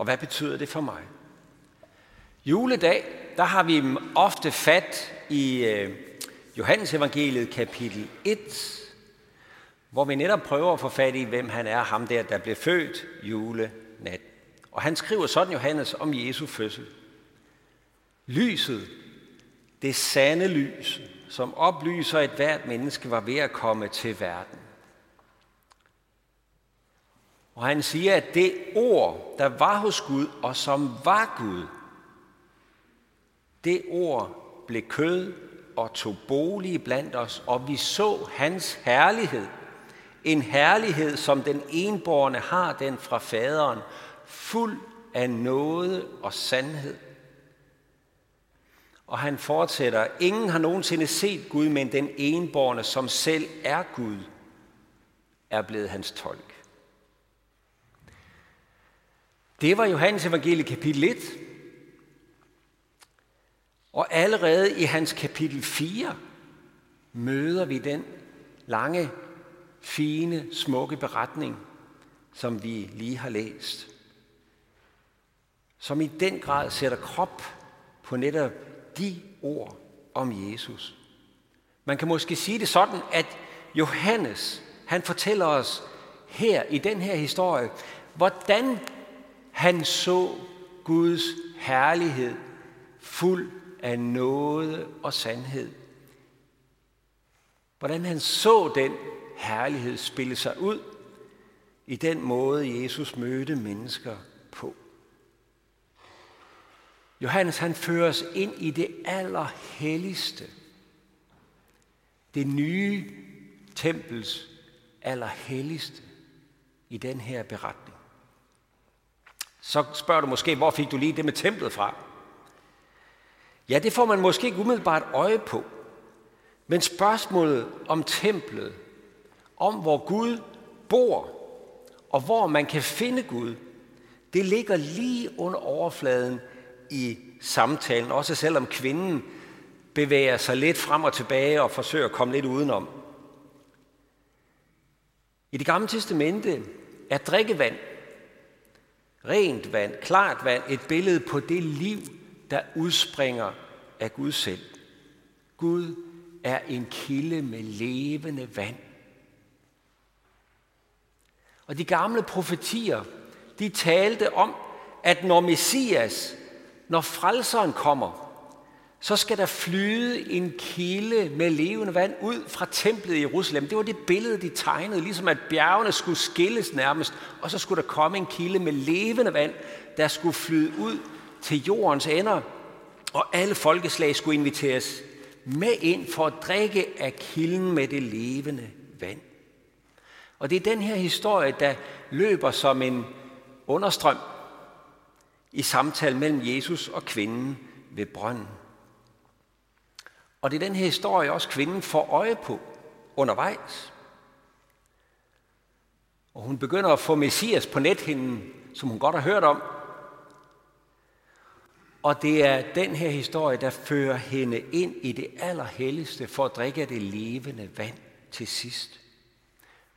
Og hvad betyder det for mig? Juledag, der har vi ofte fat i øh, Johannes evangeliet kapitel 1, hvor vi netop prøver at få fat i, hvem han er, ham der, der blev født julenat. Og han skriver sådan, Johannes, om Jesu fødsel. Lyset, det sande lys, som oplyser et hvert menneske, var ved at komme til verden. Og han siger, at det ord, der var hos Gud, og som var Gud, det ord blev kød og tog bolig blandt os, og vi så hans herlighed. En herlighed, som den enborne har den fra faderen, fuld af nåde og sandhed. Og han fortsætter, ingen har nogensinde set Gud, men den enborne, som selv er Gud, er blevet hans tolk. Det var Johannes evangelie kapitel 1. Og allerede i hans kapitel 4 møder vi den lange, fine, smukke beretning, som vi lige har læst. Som i den grad sætter krop på netop de ord om Jesus. Man kan måske sige det sådan, at Johannes, han fortæller os her i den her historie, hvordan han så Guds herlighed fuld af nåde og sandhed. Hvordan han så den herlighed spille sig ud i den måde, Jesus mødte mennesker på. Johannes han fører os ind i det allerhelligste. Det nye tempels allerhelligste i den her beretning. Så spørger du måske, hvor fik du lige det med templet fra? Ja, det får man måske ikke umiddelbart øje på. Men spørgsmålet om templet, om hvor Gud bor, og hvor man kan finde Gud, det ligger lige under overfladen i samtalen, også selvom kvinden bevæger sig lidt frem og tilbage og forsøger at komme lidt udenom. I det gamle testamente er drikkevand, rent vand, klart vand, et billede på det liv, der udspringer af Gud selv. Gud er en kilde med levende vand. Og de gamle profetier, de talte om, at når Messias, når frelseren kommer, så skal der flyde en kilde med levende vand ud fra templet i Jerusalem. Det var det billede, de tegnede, ligesom at bjergene skulle skilles nærmest, og så skulle der komme en kilde med levende vand, der skulle flyde ud til jordens ender, og alle folkeslag skulle inviteres med ind for at drikke af kilden med det levende vand. Og det er den her historie, der løber som en understrøm i samtalen mellem Jesus og kvinden ved brønden. Og det er den her historie, også kvinden får øje på undervejs. Og hun begynder at få Messias på nethinden, som hun godt har hørt om. Og det er den her historie, der fører hende ind i det allerhelligste for at drikke af det levende vand til sidst.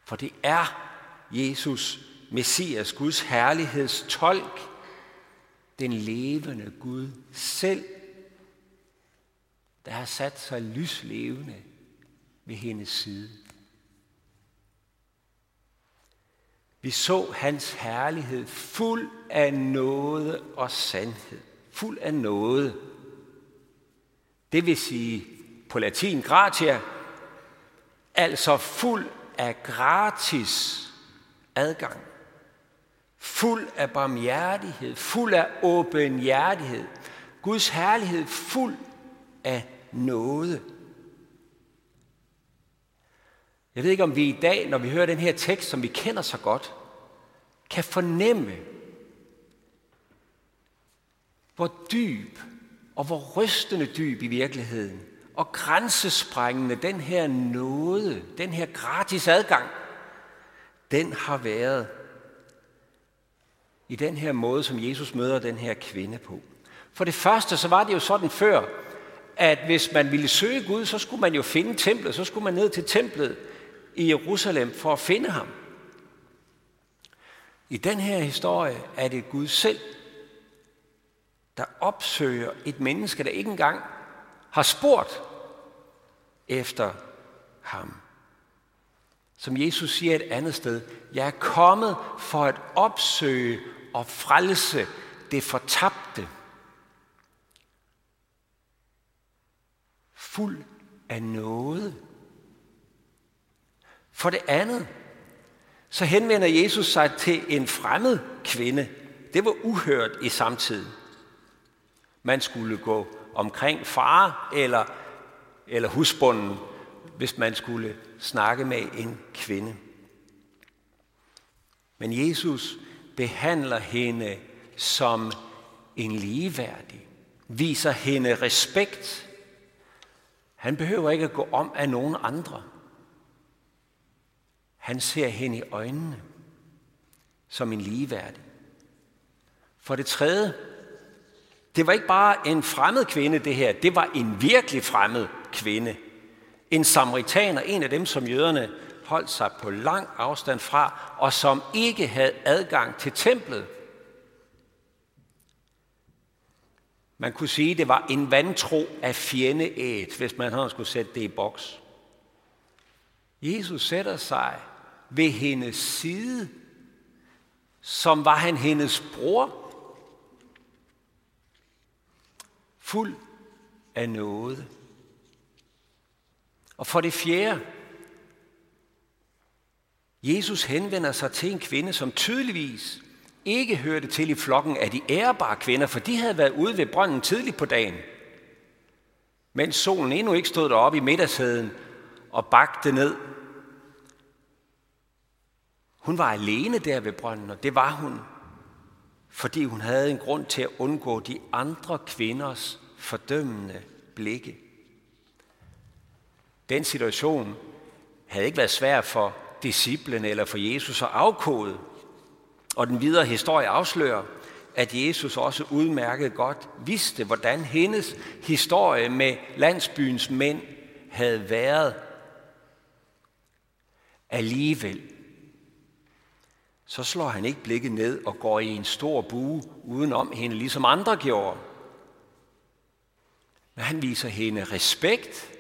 For det er Jesus, Messias, Guds herligheds tolk, den levende Gud selv, der har sat sig lyslevende ved hendes side. Vi så hans herlighed fuld af noget og sandhed. Fuld af noget. Det vil sige på latin gratia, altså fuld af gratis adgang. Fuld af barmhjertighed, fuld af åbenhjertighed. Guds herlighed fuld af nåde. Jeg ved ikke, om vi i dag, når vi hører den her tekst, som vi kender så godt, kan fornemme, hvor dyb og hvor rystende dyb i virkeligheden og grænsesprængende den her nåde, den her gratis adgang, den har været i den her måde, som Jesus møder den her kvinde på. For det første, så var det jo sådan før, at hvis man ville søge Gud, så skulle man jo finde templet, så skulle man ned til templet i Jerusalem for at finde ham. I den her historie er det Gud selv, der opsøger et menneske, der ikke engang har spurgt efter ham. Som Jesus siger et andet sted, jeg er kommet for at opsøge og frelse det fortabte. Fuld af noget. For det andet, så henvender Jesus sig til en fremmed kvinde. Det var uhørt i samtiden. Man skulle gå omkring far eller, eller husbunden, hvis man skulle snakke med en kvinde. Men Jesus behandler hende som en ligeværdig, viser hende respekt. Han behøver ikke at gå om af nogen andre. Han ser hende i øjnene som en ligeværdig. For det tredje, det var ikke bare en fremmed kvinde, det her. Det var en virkelig fremmed kvinde. En samaritaner, en af dem, som jøderne holdt sig på lang afstand fra, og som ikke havde adgang til templet. Man kunne sige, at det var en vantro af fjendeæt, hvis man havde skulle sætte det i boks. Jesus sætter sig ved hendes side, som var han hendes bror, fuld af noget. Og for det fjerde, Jesus henvender sig til en kvinde, som tydeligvis ikke hørte til i flokken af de ærebare kvinder, for de havde været ude ved brønden tidligt på dagen, mens solen endnu ikke stod deroppe i middagshæden og bagte ned. Hun var alene der ved brønden, og det var hun, fordi hun havde en grund til at undgå de andre kvinders fordømmende blikke. Den situation havde ikke været svær for disciplen eller for Jesus at afkode. Og den videre historie afslører, at Jesus også udmærket godt vidste, hvordan hendes historie med landsbyens mænd havde været. Alligevel, så slår han ikke blikket ned og går i en stor bue udenom hende, ligesom andre gjorde. Men han viser hende respekt,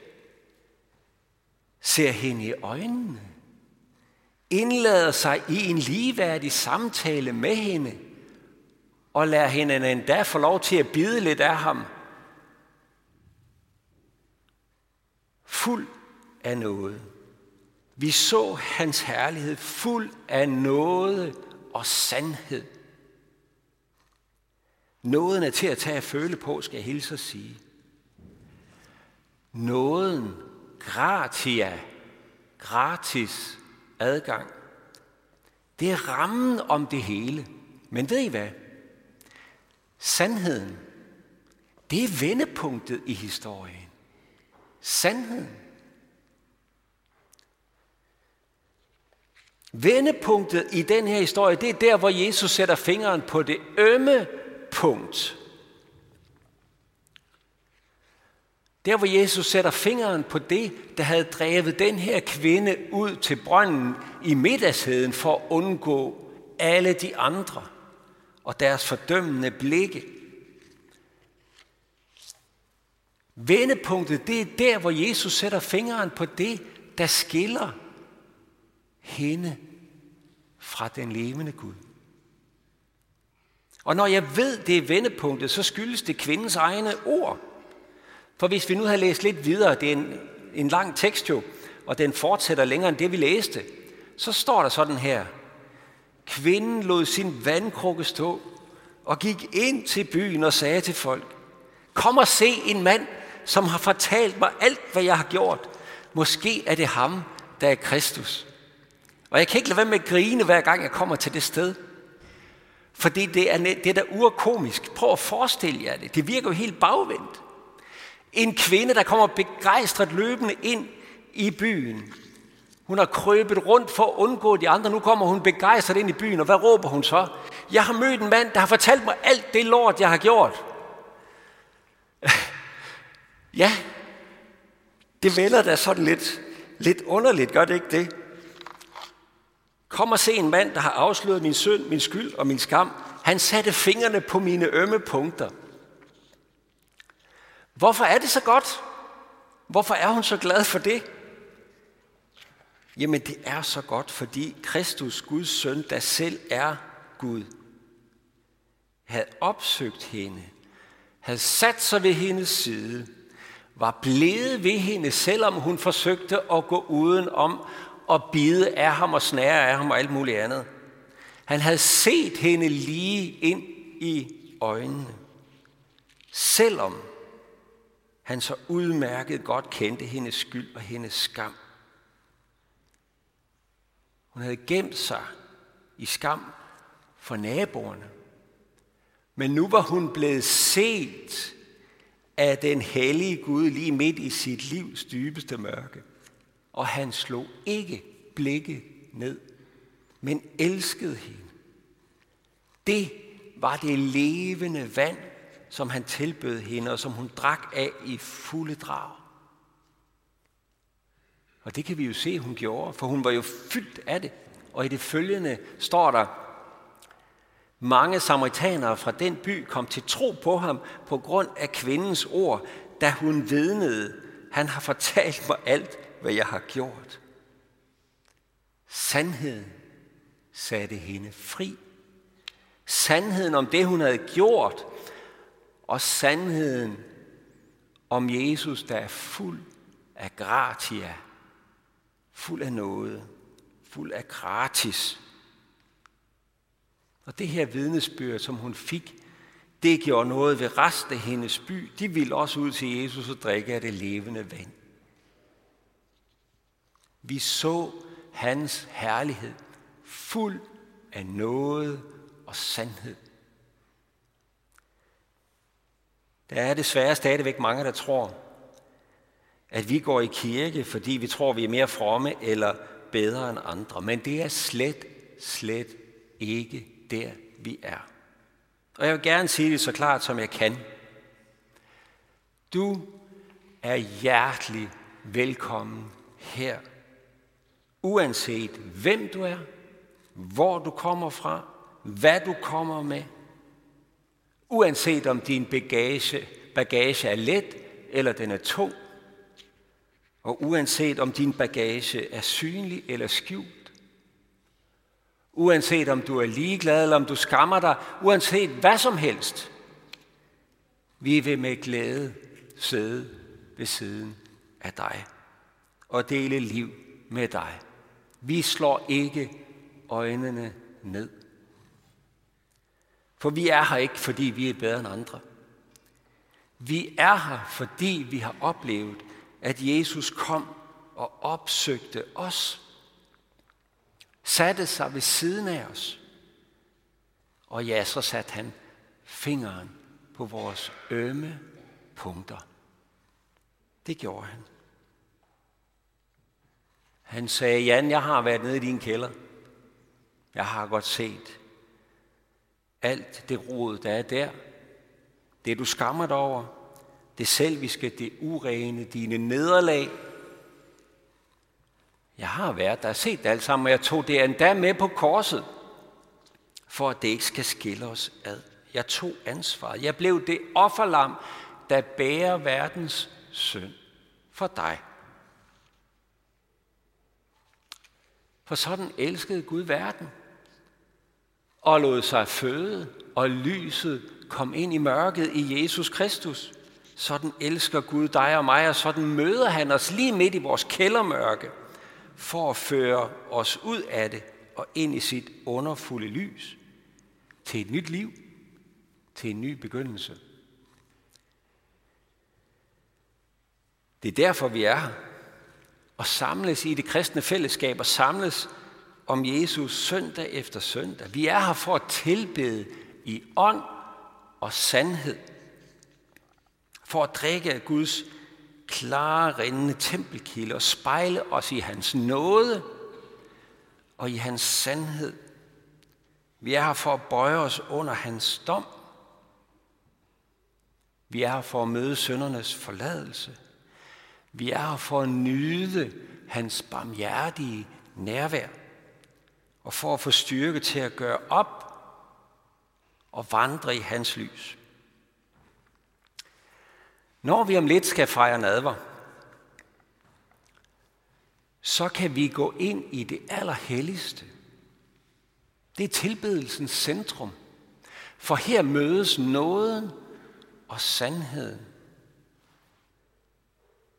ser hende i øjnene, indlader sig i en ligeværdig samtale med hende, og lader hende endda få lov til at bide lidt af ham. Fuld af noget. Vi så hans herlighed fuld af noget og sandhed. Nåden er til at tage at føle på, skal jeg hilse at sige. Nåden, gratia, gratis adgang. Det er rammen om det hele. Men ved I hvad? Sandheden, det er vendepunktet i historien. Sandheden. Vendepunktet i den her historie, det er der, hvor Jesus sætter fingeren på det ømme punkt. Der hvor Jesus sætter fingeren på det, der havde drevet den her kvinde ud til brønden i middagsheden for at undgå alle de andre og deres fordømmende blikke. Vendepunktet, det er der, hvor Jesus sætter fingeren på det, der skiller hende fra den levende Gud. Og når jeg ved, det er vendepunktet, så skyldes det kvindens egne ord. For hvis vi nu havde læst lidt videre, det er en, en lang tekst jo, og den fortsætter længere end det, vi læste, så står der sådan her. Kvinden lod sin vandkrukke stå og gik ind til byen og sagde til folk, Kom og se en mand, som har fortalt mig alt, hvad jeg har gjort. Måske er det ham, der er Kristus. Og jeg kan ikke lade være med at grine, hver gang jeg kommer til det sted. Fordi det er, det er da urkomisk. Prøv at forestille jer det. Det virker jo helt bagvendt. En kvinde, der kommer begejstret løbende ind i byen. Hun har krøbet rundt for at undgå de andre. Nu kommer hun begejstret ind i byen, og hvad råber hun så? Jeg har mødt en mand, der har fortalt mig alt det lort, jeg har gjort. ja, det vælger da sådan lidt, lidt underligt, gør det ikke det? Kom og se en mand, der har afsløret min synd, min skyld og min skam. Han satte fingrene på mine ømme punkter. Hvorfor er det så godt? Hvorfor er hun så glad for det? Jamen det er så godt, fordi Kristus, Guds søn, der selv er Gud, havde opsøgt hende, havde sat sig ved hendes side, var blevet ved hende, selvom hun forsøgte at gå uden om og bide af ham og snære af ham og alt muligt andet. Han havde set hende lige ind i øjnene, selvom han så udmærket godt kendte hendes skyld og hendes skam. Hun havde gemt sig i skam for naboerne. Men nu var hun blevet set af den hellige Gud lige midt i sit livs dybeste mørke. Og han slog ikke blikket ned, men elskede hende. Det var det levende vand, som han tilbød hende, og som hun drak af i fulde drag. Og det kan vi jo se, hun gjorde, for hun var jo fyldt af det. Og i det følgende står der, mange samaritanere fra den by kom til tro på ham på grund af kvindens ord, da hun vidnede, han har fortalt mig alt, hvad jeg har gjort. Sandheden satte hende fri. Sandheden om det, hun havde gjort, og sandheden om Jesus, der er fuld af gratia, fuld af noget, fuld af gratis. Og det her vidnesbyrd, som hun fik, det gjorde noget ved resten af hendes by. De ville også ud til Jesus og drikke af det levende vand. Vi så hans herlighed, fuld af noget og sandhed. Der er desværre stadigvæk mange, der tror, at vi går i kirke, fordi vi tror, vi er mere fromme eller bedre end andre. Men det er slet, slet ikke der, vi er. Og jeg vil gerne sige det så klart, som jeg kan. Du er hjertelig velkommen her. Uanset hvem du er, hvor du kommer fra, hvad du kommer med. Uanset om din bagage, bagage er let eller den er tung. Og uanset om din bagage er synlig eller skjult. Uanset om du er ligeglad, eller om du skammer dig, uanset hvad som helst. Vi vil med glæde sidde ved siden af dig og dele liv med dig. Vi slår ikke øjnene ned. For vi er her ikke, fordi vi er bedre end andre. Vi er her, fordi vi har oplevet, at Jesus kom og opsøgte os satte sig ved siden af os. Og ja, så satte han fingeren på vores ømme punkter. Det gjorde han. Han sagde, Jan, jeg har været nede i din kælder. Jeg har godt set alt det rod, der er der. Det, du skammer dig over. Det selviske, det urene, dine nederlag, jeg har været der og set det alt sammen, og jeg tog det endda med på korset, for at det ikke skal skille os ad. Jeg tog ansvaret. Jeg blev det offerlam, der bærer verdens synd for dig. For sådan elskede Gud verden, og lod sig føde, og lyset kom ind i mørket i Jesus Kristus. Sådan elsker Gud dig og mig, og sådan møder han os lige midt i vores kældermørke – for at føre os ud af det og ind i sit underfulde lys til et nyt liv, til en ny begyndelse. Det er derfor, vi er her. Og samles i det kristne fællesskab og samles om Jesus søndag efter søndag. Vi er her for at tilbede i ånd og sandhed. For at drikke af Guds klare, rindende tempelkilde og spejle os i hans nåde og i hans sandhed. Vi er her for at bøje os under hans dom. Vi er her for at møde søndernes forladelse. Vi er her for at nyde hans barmhjertige nærvær og for at få styrke til at gøre op og vandre i hans lys. Når vi om lidt skal fejre nadver, så kan vi gå ind i det allerhelligste. Det er tilbedelsens centrum. For her mødes nåden og sandheden.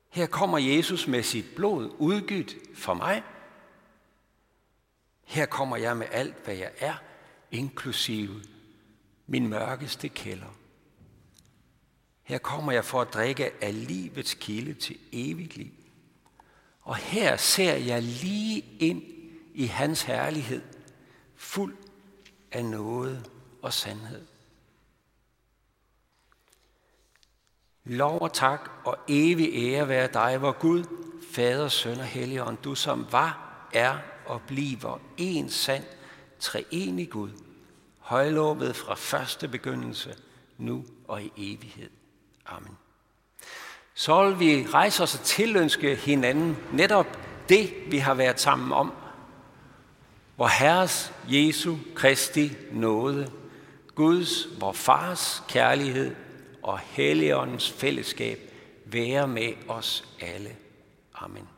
Her kommer Jesus med sit blod udgydt for mig. Her kommer jeg med alt, hvad jeg er, inklusive min mørkeste kælder. Her kommer jeg for at drikke af livets kilde til evigt liv. Og her ser jeg lige ind i hans herlighed, fuld af noget og sandhed. Lov og tak og evig ære være dig, vor Gud, Fader, Søn og Helligånd, du som var, er og bliver en sand, treenig Gud, højlovet fra første begyndelse, nu og i evighed. Amen. Så vil vi rejse os og tilønske hinanden netop det, vi har været sammen om. Hvor Herres Jesu Kristi nåde, Guds, vor Fars kærlighed og Helligåndens fællesskab være med os alle. Amen.